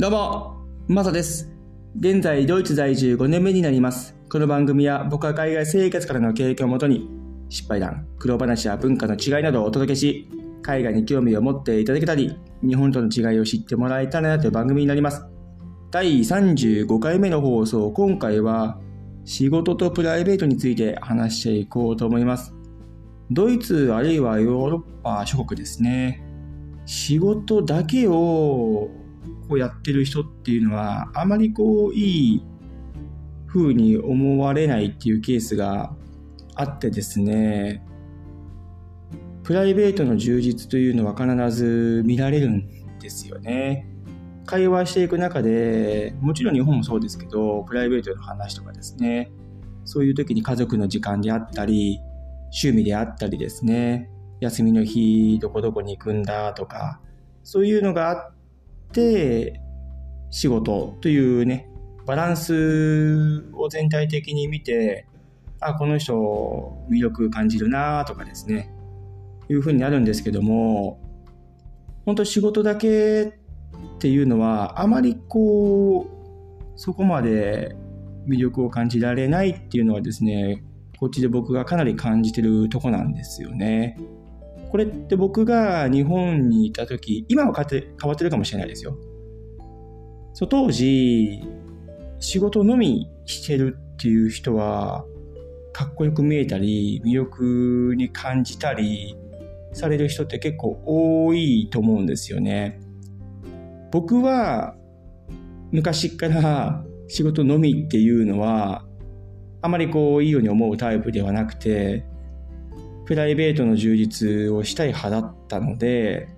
どうも、マサです。現在、ドイツ在住5年目になります。この番組は僕は海外生活からの経験をもとに、失敗談、苦労話や文化の違いなどをお届けし、海外に興味を持っていただけたり、日本との違いを知ってもらえたらなという番組になります。第35回目の放送、今回は仕事とプライベートについて話していこうと思います。ドイツあるいはヨーロッパ諸国ですね。仕事だけをこうやってる人っていうのはあまりこういい風に思われないっていうケースがあってですねプライベートの充実というのは必ず見られるんですよね。会話していく中でもちろん日本もそうですけどプライベートの話とかですねそういう時に家族の時間であったり趣味であったりですね休みの日どこどこに行くんだとかそういうのがあって仕事というねバランスを全体的に見てあこの人魅力感じるなとかですねいうふうになるんですけども本当仕事だけっていうのはあまりこうそこまで魅力を感じられないっていうのはですねこっちで僕がかなり感じてるとこなんですよね。これって僕が日本にいた時今は変わってるかもしれないですよ。そう当時仕事のみしてるっていう人はかっこよく見えたり魅力に感じたりされる人って結構多いと思うんですよね。僕は昔から仕事のみっていうのはあまりこういいように思うタイプではなくてプライベートの充実をしたい派だったので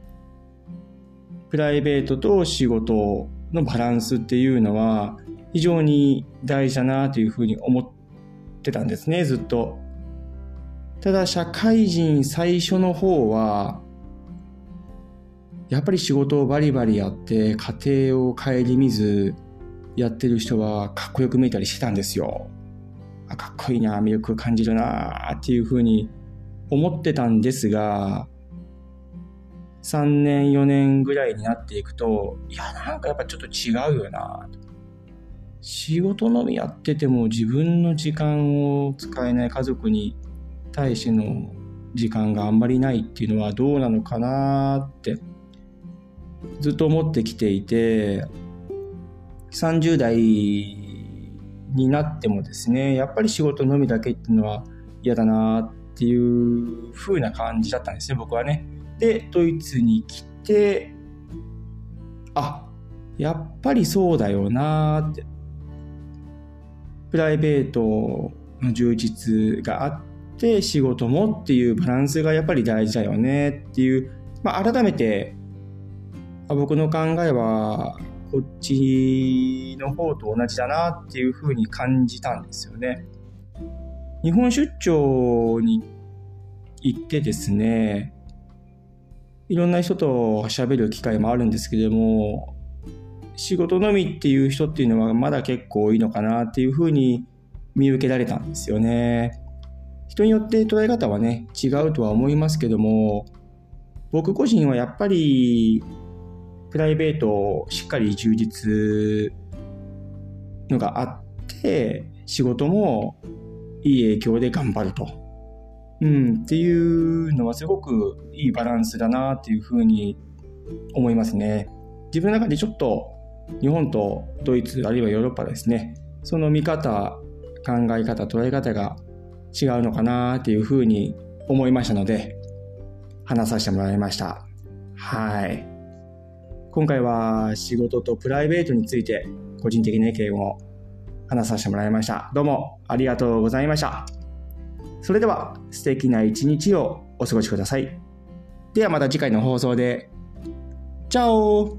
プライベートと仕事のバランスっていうのは非常に大事だなというふうに思ってたんですねずっと。ただ社会人最初の方はやっぱり仕事をバリバリやって家庭を顧みずやってる人はかっこよく見えたりしてたんですよ。あかっこいいな魅力感じるなっていうふうに思ってたんですが3年4年ぐらいになっていくといやなんかやっぱちょっと違うよな。仕事のみやってても自分の時間を使えない家族に対しての時間があんまりないっていうのはどうなのかなってずっと思ってきていて30代になってもですねやっぱり仕事のみだけっていうのは嫌だなっていう風な感じだったんですね僕はね。でドイツに来てあやっぱりそうだよなってプライベートの充実があって仕事もっていうバランスがやっぱり大事だよねっていう、まあ、改めて僕の考えはこっちの方と同じだなっていうふうに感じたんですよね。日本出張に行ってですねいろんな人と喋る機会もあるんですけども仕事のみっていう人っていうのはまだ結構多いのかなっていうふうに見受けられたんですよね。人によって捉え方はね違うとは思いますけども僕個人はやっぱりプライベートをしっかり充実のがあって仕事もいい影響で頑張ると。うん、っていうのはすごくいいバランスだなっていうふうに思いますね。自分の中でちょっと日本とドイツあるいはヨーロッパですねその見方考え方捉え方が違うのかなっていうふうに思いましたので話させてもらいました。はい。今回は仕事とプライベートについて個人的な意見を話させてもらいました。どうもありがとうございました。それでは素敵な一日をお過ごしください。ではまた次回の放送で。チャオ